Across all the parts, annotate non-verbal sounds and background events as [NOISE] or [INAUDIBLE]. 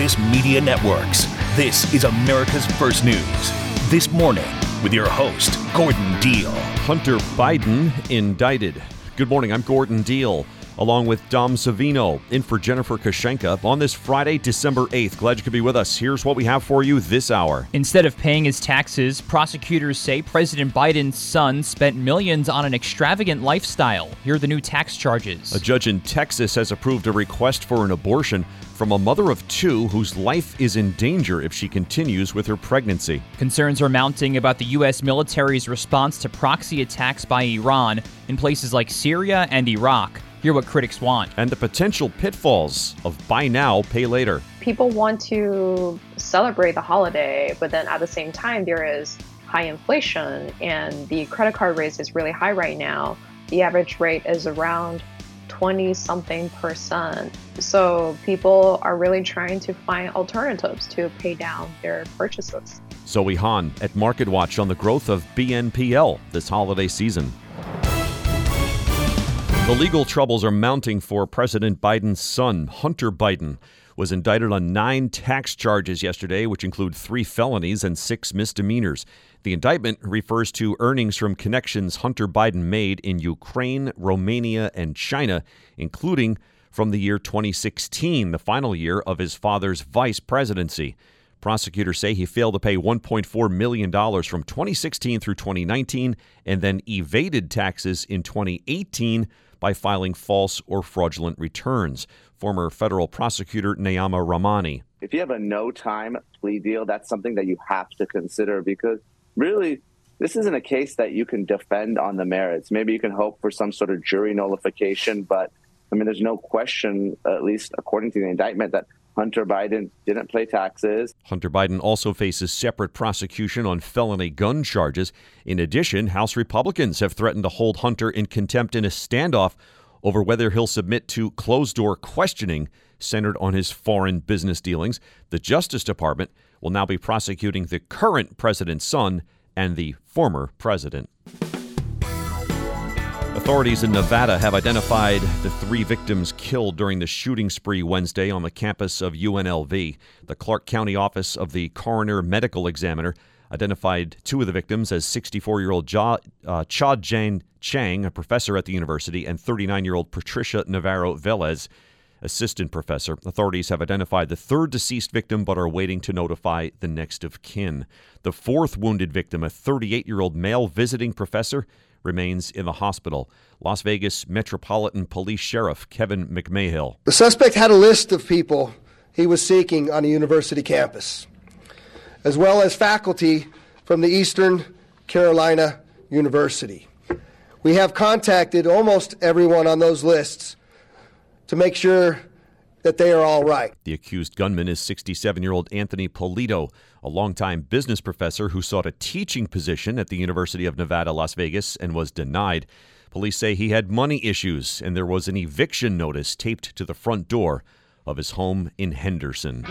Compass Media Networks. This is America's First News. This morning, with your host, Gordon Deal. Hunter Biden indicted. Good morning, I'm Gordon Deal along with Dom Savino, in for Jennifer Kushinka on this Friday, December 8th. Glad you could be with us. Here's what we have for you this hour. Instead of paying his taxes, prosecutors say President Biden's son spent millions on an extravagant lifestyle. Here are the new tax charges. A judge in Texas has approved a request for an abortion from a mother of two whose life is in danger if she continues with her pregnancy. Concerns are mounting about the U.S. military's response to proxy attacks by Iran in places like Syria and Iraq. Hear what critics want. And the potential pitfalls of buy now, pay later. People want to celebrate the holiday, but then at the same time, there is high inflation and the credit card rate is really high right now. The average rate is around 20 something percent. So people are really trying to find alternatives to pay down their purchases. Zoe Han at MarketWatch on the growth of BNPL this holiday season. The legal troubles are mounting for President Biden's son, Hunter Biden, was indicted on nine tax charges yesterday, which include three felonies and six misdemeanors. The indictment refers to earnings from connections Hunter Biden made in Ukraine, Romania, and China, including from the year 2016, the final year of his father's vice presidency. Prosecutors say he failed to pay $1.4 million from 2016 through 2019 and then evaded taxes in 2018 by filing false or fraudulent returns. Former federal prosecutor Neama Rahmani. If you have a no time plea deal, that's something that you have to consider because really, this isn't a case that you can defend on the merits. Maybe you can hope for some sort of jury nullification, but I mean, there's no question, at least according to the indictment, that Hunter Biden didn't pay taxes. Hunter Biden also faces separate prosecution on felony gun charges. In addition, House Republicans have threatened to hold Hunter in contempt in a standoff over whether he'll submit to closed door questioning centered on his foreign business dealings. The Justice Department will now be prosecuting the current president's son and the former president. Authorities in Nevada have identified the three victims killed during the shooting spree Wednesday on the campus of UNLV. The Clark County Office of the Coroner Medical Examiner identified two of the victims as 64 year old uh, Cha Jan Chang, a professor at the university, and 39 year old Patricia Navarro Velez, assistant professor. Authorities have identified the third deceased victim but are waiting to notify the next of kin. The fourth wounded victim, a 38 year old male visiting professor, remains in the hospital. Las Vegas Metropolitan Police Sheriff Kevin McMahill. The suspect had a list of people he was seeking on a university campus, as well as faculty from the Eastern Carolina University. We have contacted almost everyone on those lists to make sure that they are all right. The accused gunman is 67 year old Anthony Polito, a longtime business professor who sought a teaching position at the University of Nevada, Las Vegas, and was denied. Police say he had money issues, and there was an eviction notice taped to the front door of his home in Henderson.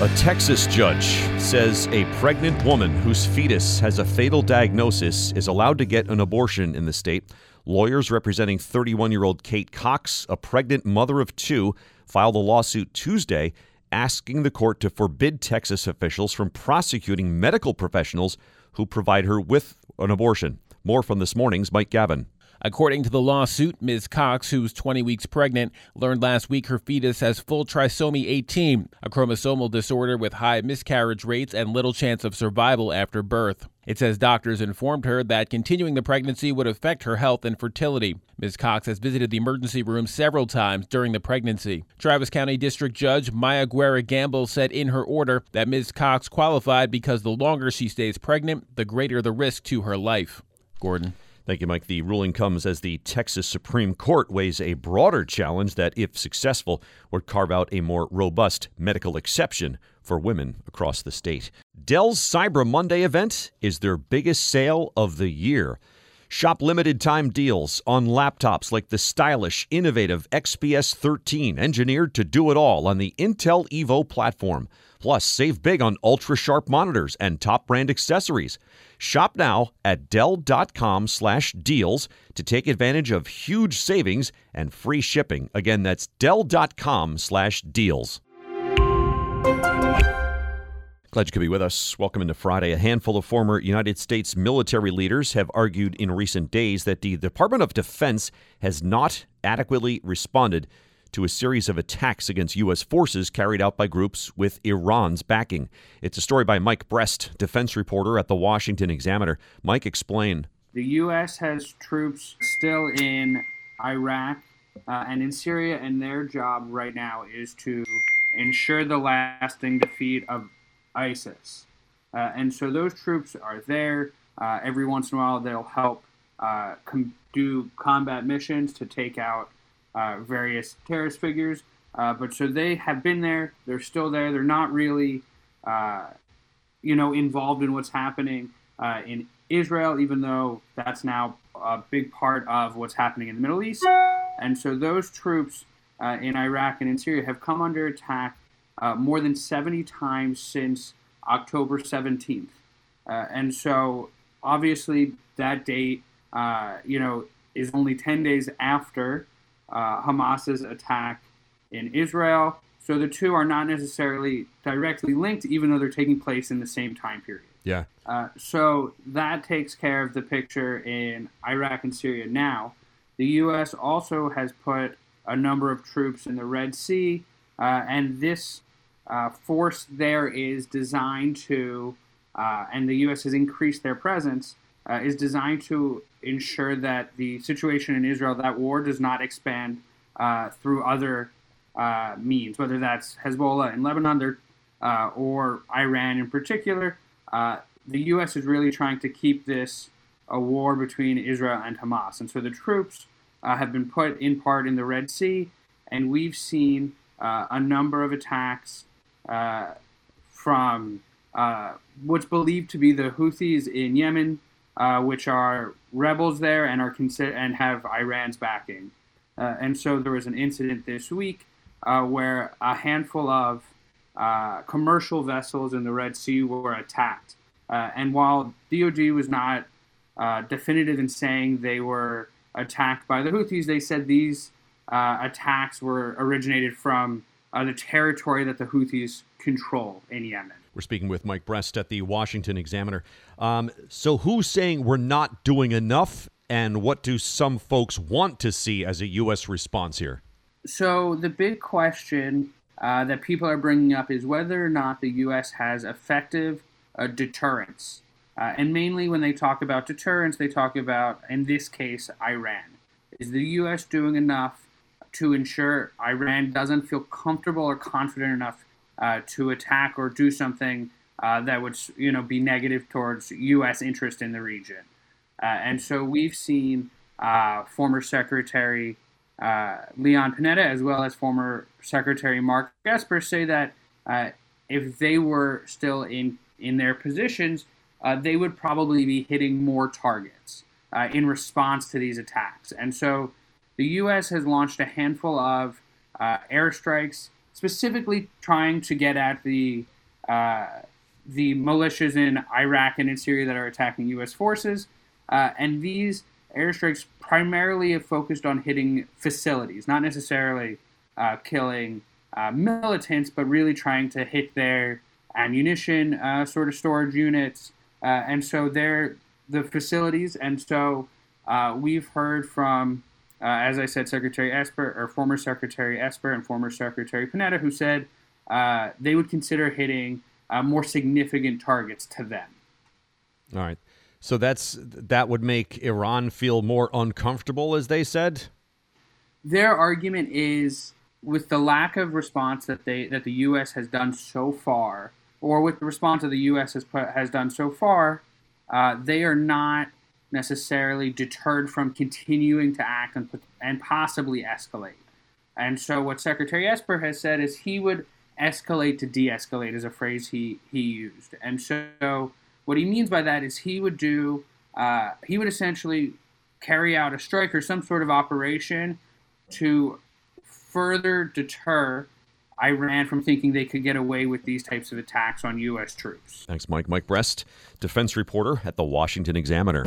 A Texas judge says a pregnant woman whose fetus has a fatal diagnosis is allowed to get an abortion in the state. Lawyers representing 31 year old Kate Cox, a pregnant mother of two, filed a lawsuit Tuesday asking the court to forbid Texas officials from prosecuting medical professionals who provide her with an abortion. More from this morning's Mike Gavin. According to the lawsuit, Ms. Cox, who's 20 weeks pregnant, learned last week her fetus has full trisomy 18, a chromosomal disorder with high miscarriage rates and little chance of survival after birth. It says doctors informed her that continuing the pregnancy would affect her health and fertility. Ms. Cox has visited the emergency room several times during the pregnancy. Travis County District Judge Maya Guerra Gamble said in her order that Ms. Cox qualified because the longer she stays pregnant, the greater the risk to her life. Gordon. Thank you, Mike. The ruling comes as the Texas Supreme Court weighs a broader challenge that, if successful, would carve out a more robust medical exception for women across the state. Dell's Cyber Monday event is their biggest sale of the year. Shop limited time deals on laptops like the stylish, innovative XPS 13, engineered to do it all on the Intel Evo platform. Plus, save big on ultra sharp monitors and top brand accessories. Shop now at Dell.com slash deals to take advantage of huge savings and free shipping. Again, that's Dell.com slash deals. Glad you could be with us. Welcome into Friday. A handful of former United States military leaders have argued in recent days that the Department of Defense has not adequately responded to a series of attacks against U.S. forces carried out by groups with Iran's backing. It's a story by Mike Brest, defense reporter at the Washington Examiner. Mike, explain. The U.S. has troops still in Iraq uh, and in Syria, and their job right now is to ensure the lasting defeat of ISIS. Uh, and so those troops are there. Uh, every once in a while, they'll help uh, com- do combat missions to take out uh, various terrorist figures. Uh, but so they have been there. They're still there. They're not really, uh, you know, involved in what's happening in Israel, even though that's now a big part of what's happening in the Middle East. And so those troops in Iraq and in Syria have come under attack uh, more than 70 times since October 17th. Uh, and so, obviously, that date, uh, you know, is only 10 days after uh, Hamas's attack in Israel. So the two are not necessarily directly linked, even though they're taking place in the same time period. Yeah. Uh, so that takes care of the picture in Iraq and Syria now. The U.S. also has put a number of troops in the Red Sea, uh, and this uh, force there is designed to, uh, and the U.S. has increased their presence, uh, is designed to ensure that the situation in Israel, that war, does not expand uh, through other uh, means, whether that's Hezbollah in Lebanon uh, or Iran in particular. the U.S. is really trying to keep this a war between Israel and Hamas. And so the troops have been put in part in the Red Sea, and we've seen a number of attacks uh, from uh, what's believed to be the Houthis in Yemen, uh, which are rebels there and are consider- and have Iran's backing. Uh, and so there was an incident this week uh, where a handful of uh, commercial vessels in the Red Sea were attacked. and while DoD was not definitive in saying they were attacked by the Houthis, they said these attacks were originated from uh, the territory that the Houthis control in Yemen. We're speaking with Mike Brest at the Washington Examiner. Um, so, who's saying we're not doing enough, and what do some folks want to see as a U.S. response here? So, the big question uh, that people are bringing up is whether or not the U.S. has effective uh, deterrence. Uh, and mainly when they talk about deterrence, they talk about, in this case, Iran. Is the U.S. doing enough to ensure Iran doesn't feel comfortable or confident enough uh, to attack or do something uh, that would you know be negative towards U.S. interest in the region. Uh, and so we've seen uh, former Secretary uh, Leon Panetta as well as former Secretary Mark Esper say that uh, if they were still in in their positions, they would probably be hitting more targets in response to these attacks. And so the U.S. has launched a handful of uh, airstrikes, specifically trying to get at the uh, the militias in Iraq and in Syria that are attacking U.S. forces. Uh, and these airstrikes primarily have focused on hitting facilities, not necessarily uh, killing uh, militants, but really trying to hit their ammunition uh, sort of storage units. and so they're the facilities. And so we've heard from uh, as I said, Secretary Esper, or former Secretary Esper and former Secretary Panetta, who said uh, they would consider hitting uh, more significant targets to them. All right. So that's that would make Iran feel more uncomfortable, as they said. Their argument is with the lack of response that they that the U.S. has done so far, or with the response that the U.S. has put, has done so far, uh, they are not necessarily deterred from continuing to act and, and possibly escalate. And so, what Secretary Esper has said is he would escalate to de escalate, is a phrase he, he used. And so, what he means by that is he would do, uh, he would essentially carry out a strike or some sort of operation to further deter Iran from thinking they could get away with these types of attacks on U.S. troops. Thanks, Mike. Mike Brest, defense reporter at the Washington Examiner.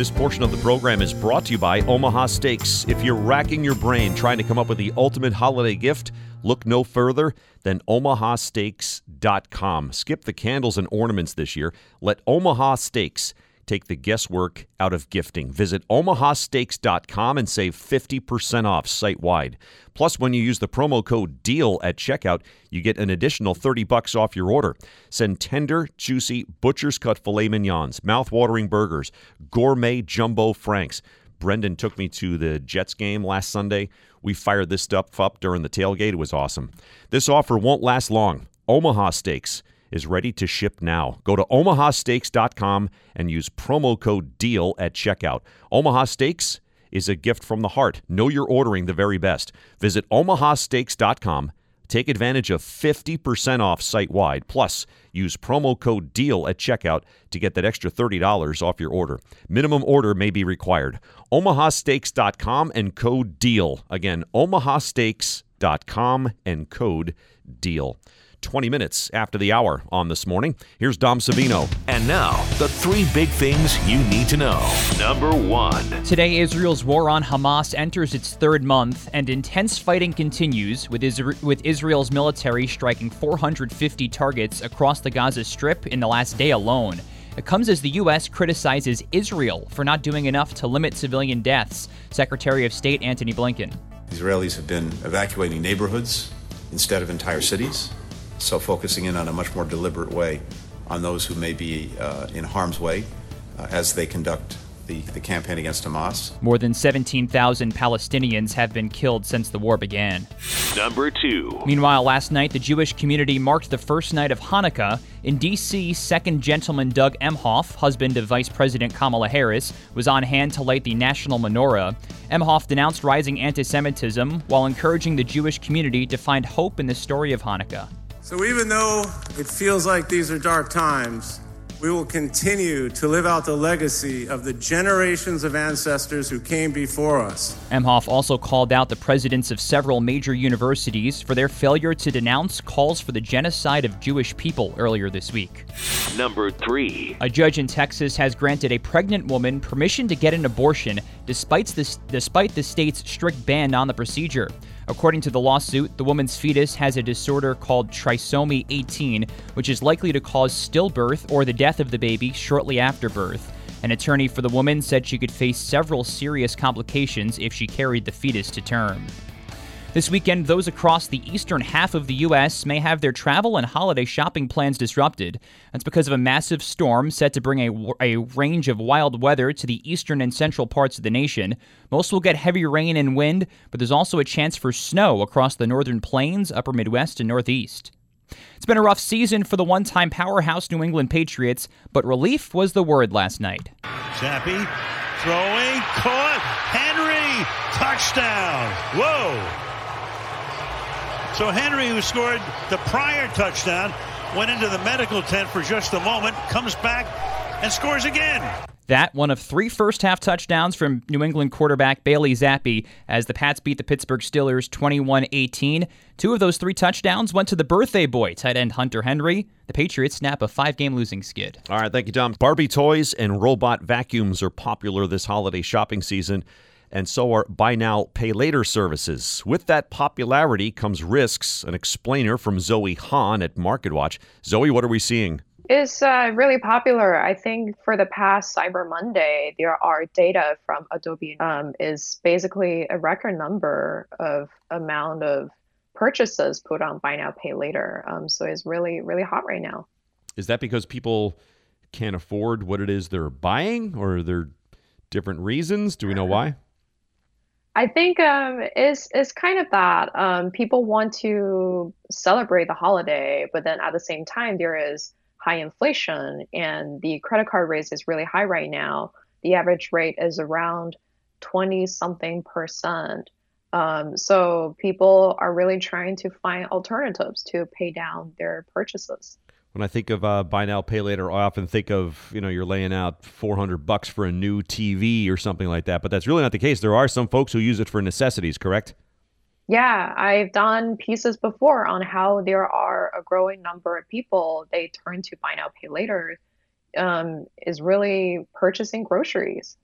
This portion of the program is brought to you by Omaha Steaks. If you're racking your brain trying to come up with the ultimate holiday gift, look no further than omahasteaks.com. Skip the candles and ornaments this year. Let Omaha Steaks take the guesswork out of gifting. Visit omahasteaks.com and save 50% off site wide. Plus, when you use the promo code DEAL at checkout, you get an additional 30 bucks off your order. Send tender, juicy, butcher's cut filet mignons, mouth-watering burgers, gourmet jumbo franks. Brendan took me to the Jets game last Sunday. We fired this stuff up during the tailgate. It was awesome. This offer won't last long. Omaha Steaks is ready to ship now. Go to omahasteaks.com and use promo code DEAL at checkout. Omaha Steaks is a gift from the heart. Know you're ordering the very best. Visit omahasteaks.com. Take advantage of 50% off site wide. Plus, use promo code DEAL at checkout to get that extra $30 off your order. Minimum order may be required. omahasteaks.com and code DEAL. Again, omahasteaks.com and code DEAL. 20 minutes after the hour on this morning. Here's Dom Savino. And now, the three big things you need to know. Number one. Today, Israel's war on Hamas enters its third month, and intense fighting continues, with, Isra- with Israel's military striking 450 targets across the Gaza Strip in the last day alone. It comes as the U.S. criticizes Israel for not doing enough to limit civilian deaths, Secretary of State Antony Blinken. Israelis have been evacuating neighborhoods instead of entire cities so focusing in on a much more deliberate way on those who may be uh, in harm's way uh, as they conduct the, the campaign against Hamas. More than 17,000 Palestinians have been killed since the war began. Number two. Meanwhile, last night, the Jewish community marked the first night of Hanukkah. In D.C., Second Gentleman Doug Emhoff, husband of Vice President Kamala Harris, was on hand to light the national menorah. Emhoff denounced rising anti Semitism while encouraging the Jewish community to find hope in the story of Hanukkah. So, even though it feels like these are dark times, we will continue to live out the legacy of the generations of ancestors who came before us. Emhoff also called out the presidents of several major universities for their failure to denounce calls for the genocide of Jewish people earlier this week. Number three. A judge in Texas has granted a pregnant woman permission to get an abortion despite, this, despite the state's strict ban on the procedure. According to the lawsuit, the woman's fetus has a disorder called trisomy 18, which is likely to cause stillbirth or the death of the baby shortly after birth. An attorney for the woman said she could face several serious complications if she carried the fetus to term. This weekend, those across the eastern half of the U.S. may have their travel and holiday shopping plans disrupted. That's because of a massive storm set to bring a, a range of wild weather to the eastern and central parts of the nation. Most will get heavy rain and wind, but there's also a chance for snow across the northern plains, upper Midwest, and Northeast. It's been a rough season for the one time powerhouse New England Patriots, but relief was the word last night. Zappe throwing, caught, Henry, touchdown. Whoa. So Henry, who scored the prior touchdown, went into the medical tent for just a moment, comes back and scores again. That one of three first half touchdowns from New England quarterback Bailey Zappe as the Pats beat the Pittsburgh Steelers 21 18. Two of those three touchdowns went to the birthday boy, tight end Hunter Henry. The Patriots snap a five game losing skid. All right, thank you, Tom. Barbie toys and robot vacuums are popular this holiday shopping season and so are buy now, pay later services. With that popularity comes risks. An explainer from Zoe Han at MarketWatch. Zoe, what are we seeing? It's uh, really popular. I think for the past Cyber Monday, there are data from Adobe um, is basically a record number of amount of purchases put on buy now, pay later. Um, so it's really, really hot right now. Is that because people can't afford what it is they're buying, or are there different reasons? Do we know why? I think um, it's, it's kind of that. Um, people want to celebrate the holiday, but then at the same time, there is high inflation and the credit card rate is really high right now. The average rate is around 20 something percent. Um, so people are really trying to find alternatives to pay down their purchases when I think of uh, buy now, pay later, I often think of you know you're laying out 400 bucks for a new TV or something like that. But that's really not the case. There are some folks who use it for necessities, correct? Yeah, I've done pieces before on how there are a growing number of people they turn to buy now, pay later, um, is really purchasing groceries.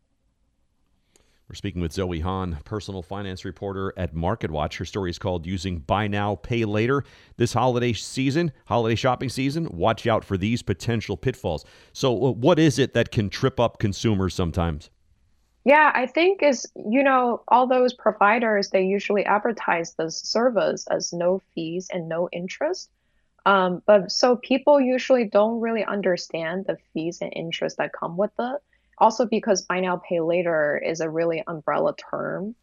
We're speaking with Zoe Han, personal finance reporter at MarketWatch. Her story is called Using Buy Now, Pay Later. This holiday season, holiday shopping season, watch out for these potential pitfalls. So, uh, what is it that can trip up consumers sometimes? Yeah, I think is, you know, all those providers, they usually advertise this service as no fees and no interest. Um, but so people usually don't really understand the fees and interest that come with it also because buy now pay later is a really umbrella term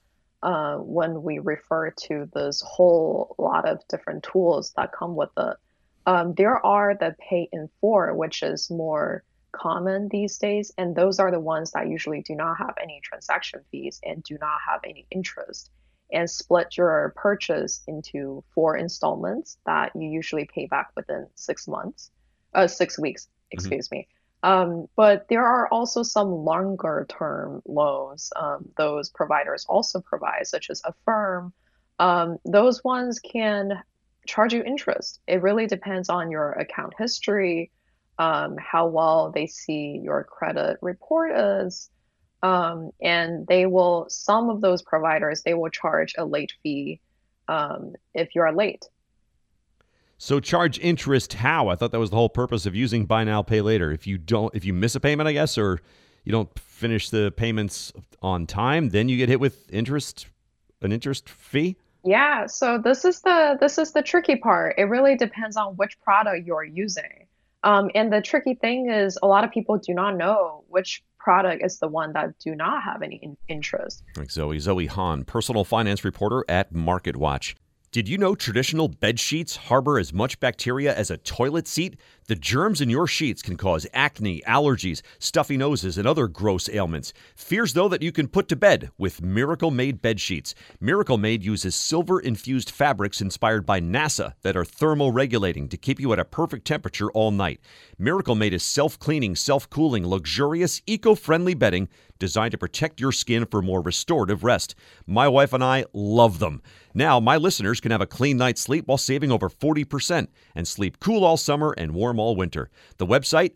uh, when we refer to this whole lot of different tools that come with it um, there are the pay in four which is more common these days and those are the ones that usually do not have any transaction fees and do not have any interest and split your purchase into four installments that you usually pay back within six months uh, six weeks mm-hmm. excuse mm-hmm. me um, but there are also some longer term loans um, those providers also provide, such as Affirm. Um, those ones can charge you interest. It really depends on your account history, um, how well they see your credit report is. Um, and they will, some of those providers, they will charge a late fee um, if you're late. So charge interest how? I thought that was the whole purpose of using buy now pay later. If you don't if you miss a payment, I guess, or you don't finish the payments on time, then you get hit with interest an interest fee? Yeah, so this is the this is the tricky part. It really depends on which product you're using. Um, and the tricky thing is a lot of people do not know which product is the one that do not have any in- interest. Like Zoe, Zoe Han, personal finance reporter at MarketWatch. Did you know traditional bed sheets harbor as much bacteria as a toilet seat? The germs in your sheets can cause acne, allergies, stuffy noses, and other gross ailments. Fears, though, that you can put to bed with Miracle Made bed sheets. Miracle Made uses silver infused fabrics inspired by NASA that are thermoregulating to keep you at a perfect temperature all night. Miracle Made is self cleaning, self cooling, luxurious, eco friendly bedding designed to protect your skin for more restorative rest. My wife and I love them. Now, my listeners can have a clean night's sleep while saving over 40% and sleep cool all summer and warm all winter. The website,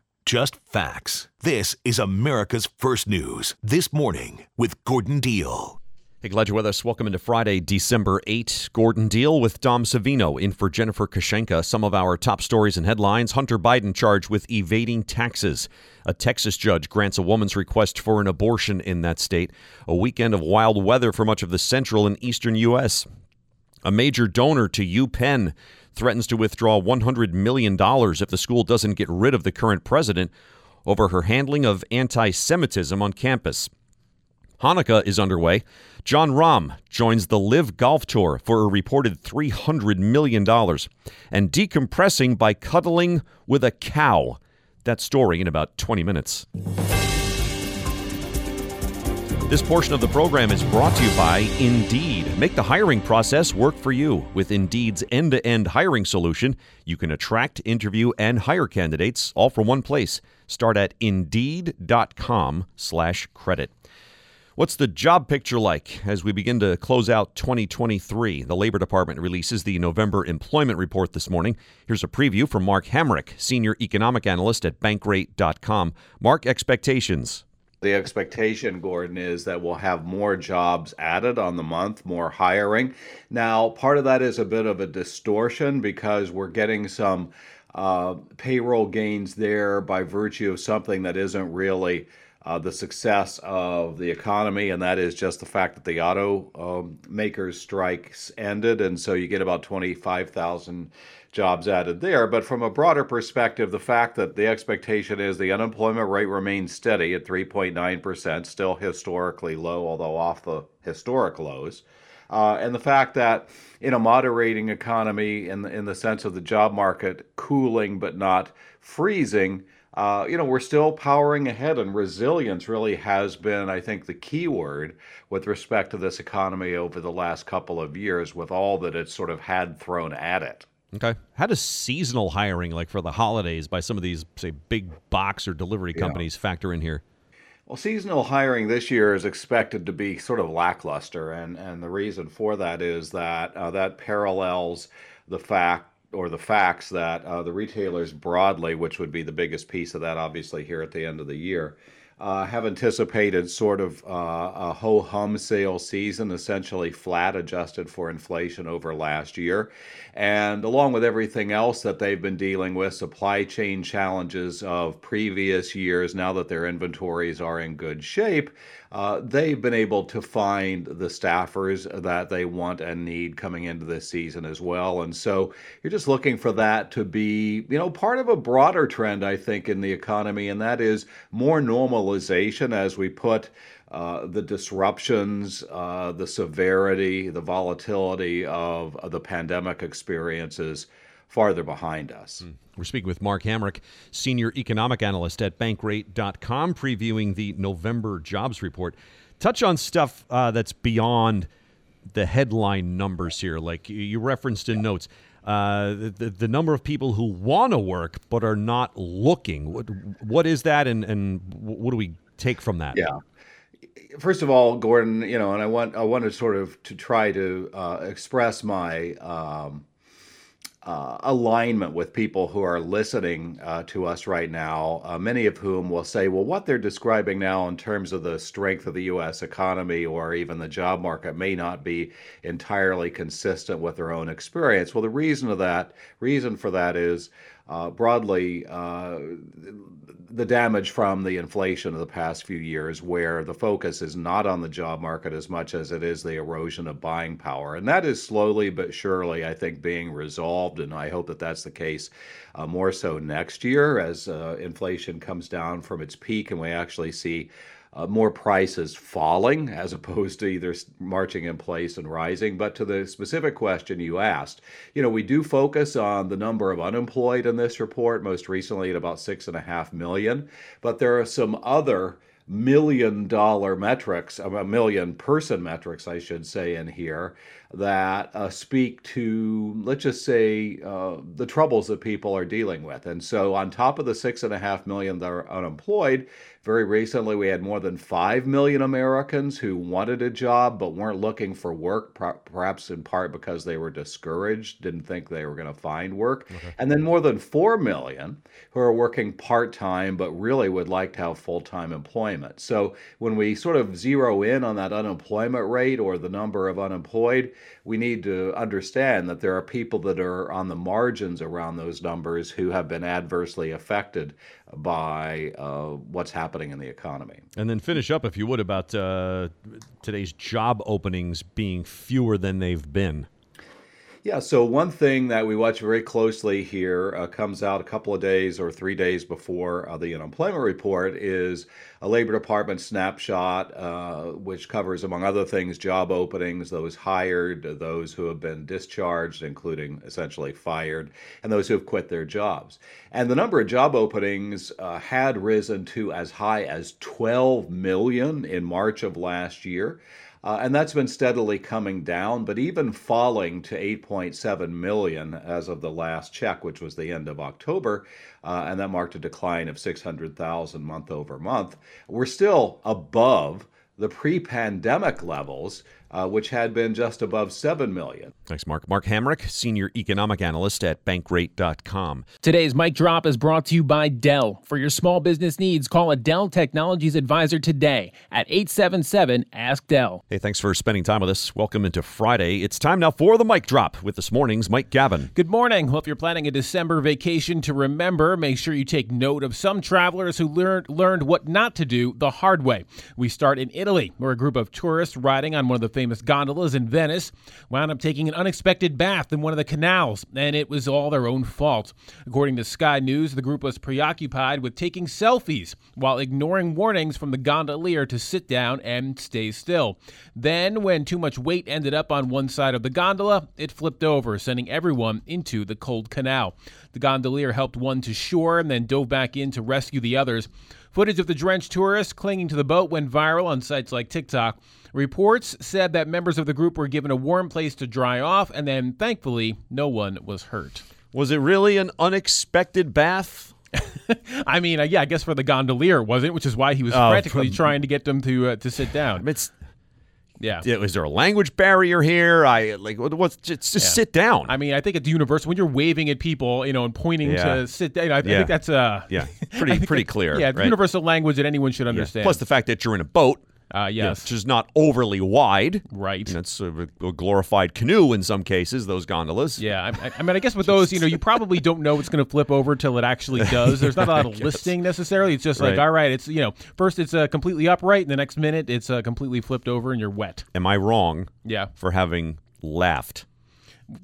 just facts. This is America's First News. This morning with Gordon Deal. Hey, glad you're with us. Welcome into Friday, December 8. Gordon Deal with Dom Savino in for Jennifer Kushinka. Some of our top stories and headlines. Hunter Biden charged with evading taxes. A Texas judge grants a woman's request for an abortion in that state. A weekend of wild weather for much of the central and eastern U.S. A major donor to UPenn threatens to withdraw $100 million if the school doesn't get rid of the current president over her handling of anti Semitism on campus. Hanukkah is underway. Jon Rahm joins the LIV Golf Tour for a reported $300 million. And decompressing by cuddling with a cow. That story in about 20 minutes. This portion of the program is brought to you by Indeed. Make the hiring process work for you. With Indeed's end to end hiring solution, you can attract, interview, and hire candidates all from one place. Start at indeed.com slash credit. What's the job picture like as we begin to close out 2023? The Labor Department releases the November employment report this morning. Here's a preview from Mark Hamrick, Senior Economic Analyst at Bankrate.com. Mark, expectations. The expectation, Gordon, is that we'll have more jobs added on the month, more hiring. Now, part of that is a bit of a distortion because we're getting some uh, payroll gains there by virtue of something that isn't really uh, the success of the economy, and that is just the fact that the auto um, makers strikes ended, and so you get about 25,000 jobs added there. But from a broader perspective, the fact that the expectation is the unemployment rate remains steady at 3.9%, still historically low, although off the historic lows. Uh, and the fact that in a moderating economy, in the, in the sense of the job market cooling but not freezing, uh, you know, we're still powering ahead, and resilience really has been, I think, the key word with respect to this economy over the last couple of years, with all that it's sort of had thrown at it. Okay. How does seasonal hiring, like for the holidays, by some of these, say, big box or delivery companies, yeah. factor in here? Well, seasonal hiring this year is expected to be sort of lackluster, and, and the reason for that is that uh, that parallels the fact or the facts that uh, the retailers broadly, which would be the biggest piece of that, obviously here at the end of the year, uh, have anticipated sort of uh, a ho hum sale season, essentially flat adjusted for inflation over last year. And along with everything else that they've been dealing with, supply chain challenges of previous years, now that their inventories are in good shape, uh, they've been able to find the staffers that they want and need coming into this season as well. And so you're just looking for that to be, you know, part of a broader trend, I think, in the economy, and that is more normalization as we put. Uh, the disruptions, uh, the severity, the volatility of, of the pandemic experiences farther behind us. Mm. We're speaking with Mark Hamrick, Senior Economic Analyst at Bankrate.com, previewing the November jobs report. Touch on stuff uh, that's beyond the headline numbers here, like you referenced in notes. Uh, the, the number of people who want to work but are not looking. What, what is that, and, and what do we take from that? Yeah first of all, Gordon, you know, and I want I want to sort of to try to uh, express my um, uh, alignment with people who are listening uh, to us right now, uh, many of whom will say, well, what they're describing now in terms of the strength of the U.S. economy or even the job market may not be entirely consistent with their own experience. Well, the reason of that, reason for that is uh, broadly uh, the damage from the inflation of the past few years, where the focus is not on the job market as much as it is the erosion of buying power. And that is slowly but surely, I think, being resolved. And I hope that that's the case uh, more so next year as uh, inflation comes down from its peak and we actually see uh, more prices falling [LAUGHS] as opposed to either marching in place and rising. But to the specific question you asked, you know, we do focus on the number of unemployed in this report, most recently at about six and a half million. But there are some other million dollar metrics, a million person metrics, I should say, in here that uh, speak to, let's just say, uh, the troubles that people are dealing with. And so, on top of the six and a half million that are unemployed, very recently we had more than five million Americans who wanted a job but weren't looking for work, perhaps in part because they were discouraged, didn't think they were going to find work. Okay. And then more than four million who are working part time but really would like to have full time employment. So, when we sort of zero in on that unemployment rate or the number of unemployed, we need to understand that there are people that are on the margins around those numbers who have been adversely affected by uh, what's happening in the economy. And then finish up, if you would, about uh, today's job openings being fewer than they've been. Yeah, so one thing that we watch very closely here uh, comes out a couple of days or three days before uh, the unemployment report is a Labor Department snapshot, uh, which covers, among other things, job openings, those hired, those who have been discharged, including essentially fired, and those who have quit their jobs. And the number of job openings uh, had risen to as high as 12 million in March of last year. Uh, and that's been steadily coming down, but even falling to 8.7 million as of the last check, which was the end of October, uh, and that marked a decline of 600,000 month over month. We're still above the pre pandemic levels uh, which had been just above 7 million. Thanks, Mark. Mark Hamrick, Senior Economic Analyst at Bankrate.com. Today's Mic Drop is brought to you by Dell. For your small business needs, call a Dell Technologies advisor today at 877 Ask Dell. Hey, thanks for spending time with us. Welcome into Friday. It's time now for the Mic Drop with this morning's Mike Gavin. Good morning. Well, if you're planning a December vacation to remember, make sure you take note of some travelers who learned, learned what not to do the hard way. We start in Italy, where a group of tourists riding on one of the famous gondolas in Venice, wound up taking an unexpected bath in one of the canals, and it was all their own fault. According to Sky News, the group was preoccupied with taking selfies while ignoring warnings from the gondolier to sit down and stay still. Then, when too much weight ended up on one side of the gondola, it flipped over, sending everyone into the cold canal. The gondolier helped one to shore and then dove back in to rescue the others. Footage of the drenched tourists clinging to the boat went viral on sites like TikTok. Reports said that members of the group were given a warm place to dry off, and then, thankfully, no one was hurt. Was it really an unexpected bath? [LAUGHS] I mean, uh, yeah, I guess for the gondolier, was it? Which is why he was Oh, frantically from- trying to get them to uh, to sit down. It's yeah. yeah, was there a language barrier here? I like what's just, just Yeah. sit down. I mean, I think it's universal when you're waving at people, you know, and pointing Yeah. to sit down. I, I think that's uh, yeah, [LAUGHS] pretty pretty clear. Yeah, right? universal language that anyone should understand. Plus the fact that you're in a boat. Uh, yes, which is not overly wide. right. You know, it's a, a glorified canoe in some cases. Those gondolas. Yeah, I, I- mean, I guess with those, you know, you probably don't know it's going to flip over till it actually [LAUGHS] does. There's not a lot of [LAUGHS] listing necessarily. It's just like, all right, it's you know, first it's uh, completely upright, and the next minute it's uh, completely flipped over, and you're wet. Am I wrong Yeah, for having laughed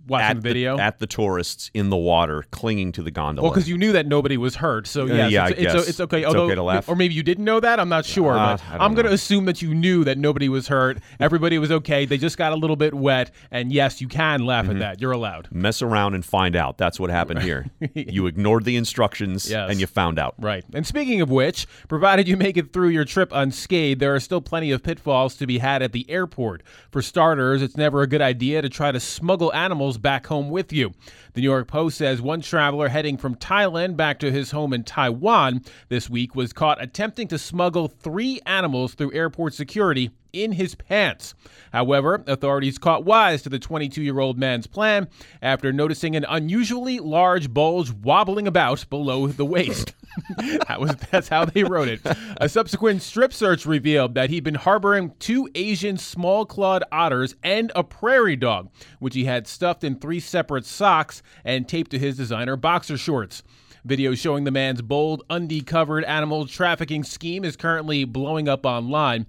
watching at the video. at the tourists in the water clinging to the gondola? well, because you knew that nobody was hurt, so Uh, yes, yeah, I it's, it's, it's okay. It's although, okay to laugh. or maybe you didn't know that. I'm not sure, Uh, but I don't I'm going to assume that you knew that nobody was hurt. Everybody was okay. They just got a little bit wet, and yes, you can laugh Mm-hmm. at that. You're allowed. mess around and find out. That's what happened here. [LAUGHS] you ignored the instructions Yes. and you found out. Right. And speaking of which, provided you make it through your trip unscathed, there are still plenty of pitfalls to be had at the airport. For starters, it's never a good idea to try to smuggle animals back home with you. The New York Post says one traveler heading from Thailand back to his home in Taiwan this week was caught attempting to smuggle three animals through airport security in his pants. However, authorities caught wise to the 22 year old man's plan after noticing an unusually large bulge wobbling about below the waist. [LAUGHS] that was that's how they wrote it. A subsequent strip search revealed that he'd been harboring two Asian small clawed otters and a prairie dog, which he had stuffed in three separate socks and taped to his designer boxer shorts. Video showing the man's bold, undie covered animal trafficking scheme is currently blowing up online.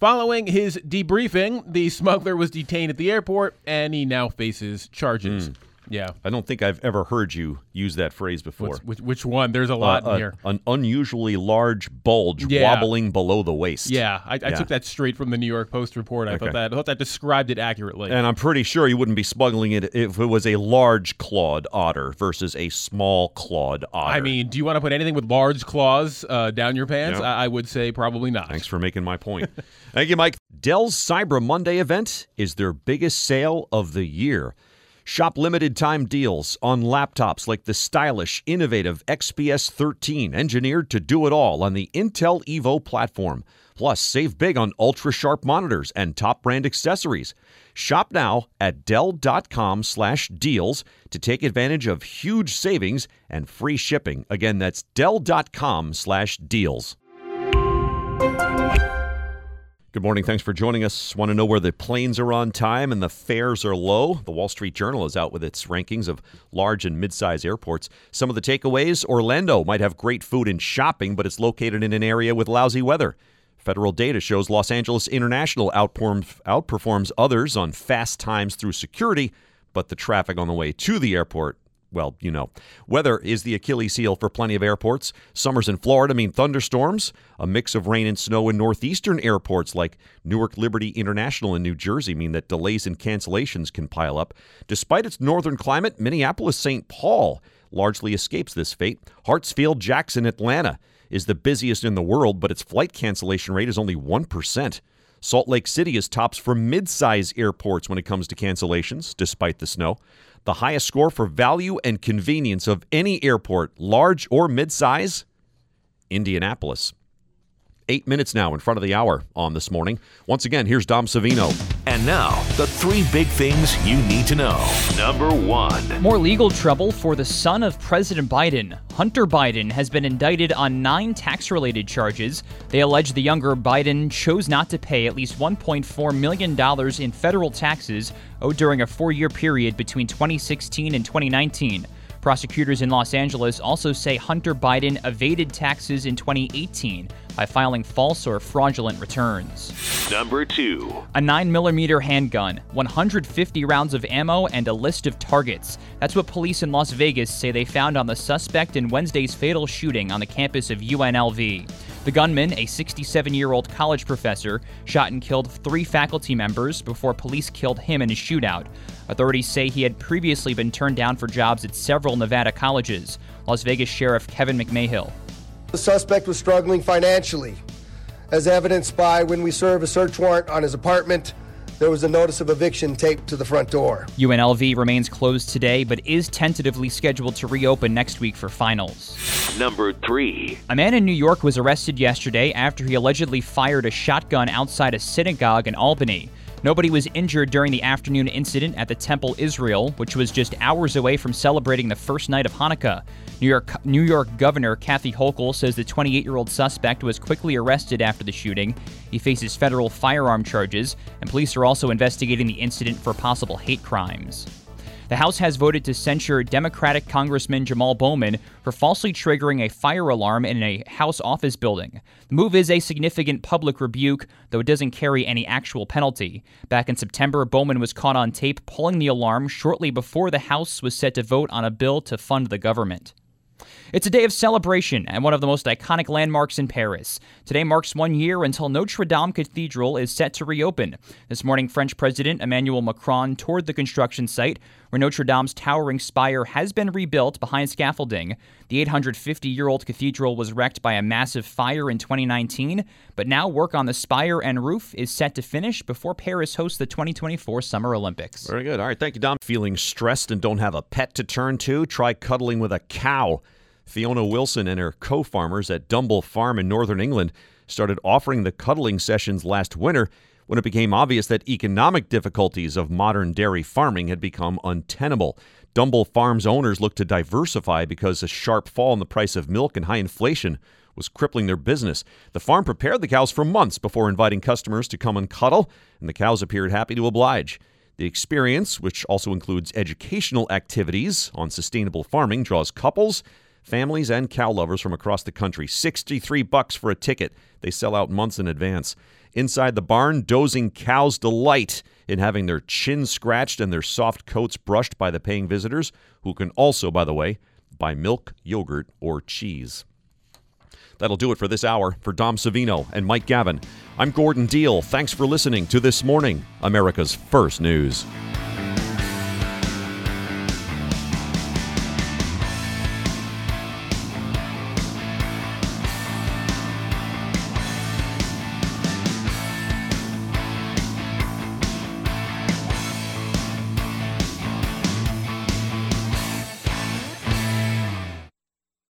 Following his debriefing, the smuggler was detained at the airport and he now faces charges. Hmm. Yeah. I don't think I've ever heard you use that phrase before. What's, which, which one? There's a lot Uh, in a- here. An unusually large bulge Yeah. wobbling below the waist. Yeah, I, I Yeah. took that straight from the New York Post report. I Okay. thought that I thought that described it accurately. And I'm pretty sure you wouldn't be smuggling it if it was a large clawed otter versus a small clawed otter. I mean, do you want to put anything with large claws uh, down your pants? Yeah. I, I would say probably not. Thanks for making my point. [LAUGHS] Thank you, Mike. Dell's Cyber Monday event is their biggest sale of the year. Shop limited time deals on laptops like the stylish, innovative XPS 13, engineered to do it all on the Intel Evo platform. Plus, save big on ultra sharp monitors and top brand accessories. Shop now at Dell.com slash deals to take advantage of huge savings and free shipping. Again, that's Dell.com slash deals. Good morning. Thanks for joining us. Want to know where the planes are on time and the fares are low? The Wall Street Journal is out with its rankings of large and mid-size airports. Some of the takeaways Orlando might have great food and shopping, but it's located in an area with lousy weather. Federal data shows Los Angeles International outperforms, others on fast times through security, but the traffic on the way to the airport well, you know. Weather is the Achilles heel for plenty of airports. Summers in Florida mean thunderstorms, a mix of rain and snow in northeastern airports like Newark Liberty International in New Jersey mean that delays and cancellations can pile up. Despite its northern climate, Minneapolis St. Paul largely escapes this fate. Hartsfield Jackson Atlanta is the busiest in the world, but its flight cancellation rate is only 1%. Salt Lake City is tops for mid-size airports when it comes to cancellations, despite the snow. The highest score for value and convenience of any airport, large or mid-size, Indianapolis. Eight minutes now in front of the hour on this morning. Once again, here's Dom Savino. And now, the three big things you need to know. Number one. More legal trouble for the son of President Biden. Hunter Biden has been indicted on nine tax related charges. They allege the younger Biden chose not to pay at least $1.4 million in federal taxes owed during a four year period between 2016 and 2019. Prosecutors in Los Angeles also say Hunter Biden evaded taxes in 2018, by filing false or fraudulent returns. Number two. A 9mm handgun, 150 rounds of ammo, and a list of targets. That's what police in Las Vegas say they found on the suspect in Wednesday's fatal shooting on the campus of UNLV. The gunman, a 67 year old college professor, shot and killed three faculty members before police killed him in a shootout. Authorities say he had previously been turned down for jobs at several Nevada colleges. Las Vegas Sheriff Kevin McMahill. The suspect was struggling financially, as evidenced by when we serve a search warrant on his apartment there was a notice of eviction taped to the front door. UNLV remains closed today, but is tentatively scheduled to reopen next week for finals. Number three. A man in New York was arrested yesterday after he allegedly fired a shotgun outside a synagogue in Albany. Nobody was injured during the afternoon incident at the Temple Israel, which was just hours away from celebrating the first night of Hanukkah. New York, New York Governor Kathy Hochul says the 28 year old suspect was quickly arrested after the shooting. He faces federal firearm charges, and police are also investigating the incident for possible hate crimes. The House has voted to censure Democratic Congressman Jamal Bowman for falsely triggering a fire alarm in a House office building. The move is a significant public rebuke, though it doesn't carry any actual penalty. Back in September, Bowman was caught on tape pulling the alarm shortly before the House was set to vote on a bill to fund the government. It's a day of celebration and one of the most iconic landmarks in Paris. Today marks one year until Notre Dame Cathedral is set to reopen. This morning, French President Emmanuel Macron toured the construction site, where Notre Dame's towering spire has been rebuilt behind scaffolding. The 850 year old cathedral was wrecked by a massive fire in 2019, but now work on the spire and roof is set to finish before Paris hosts the 2024 Summer Olympics. Very good. All right. Thank you, Dom. Feeling stressed and don't have a pet to turn to? Try cuddling with a cow. Fiona Wilson and her co farmers at Dumble Farm in northern England started offering the cuddling sessions last winter when it became obvious that economic difficulties of modern dairy farming had become untenable. Dumble Farm's owners looked to diversify because a sharp fall in the price of milk and high inflation was crippling their business. The farm prepared the cows for months before inviting customers to come and cuddle, and the cows appeared happy to oblige. The experience, which also includes educational activities on sustainable farming, draws couples Families and cow lovers from across the country. 63 bucks for a ticket. They sell out months in advance. Inside the barn, dozing cows delight in having their chins scratched and their soft coats brushed by the paying visitors, who can also, by the way, buy milk, yogurt, or cheese. That'll do it for this hour. For Dom Savino and Mike Gavin, I'm Gordon Deal. Thanks for listening to This Morning, America's First News.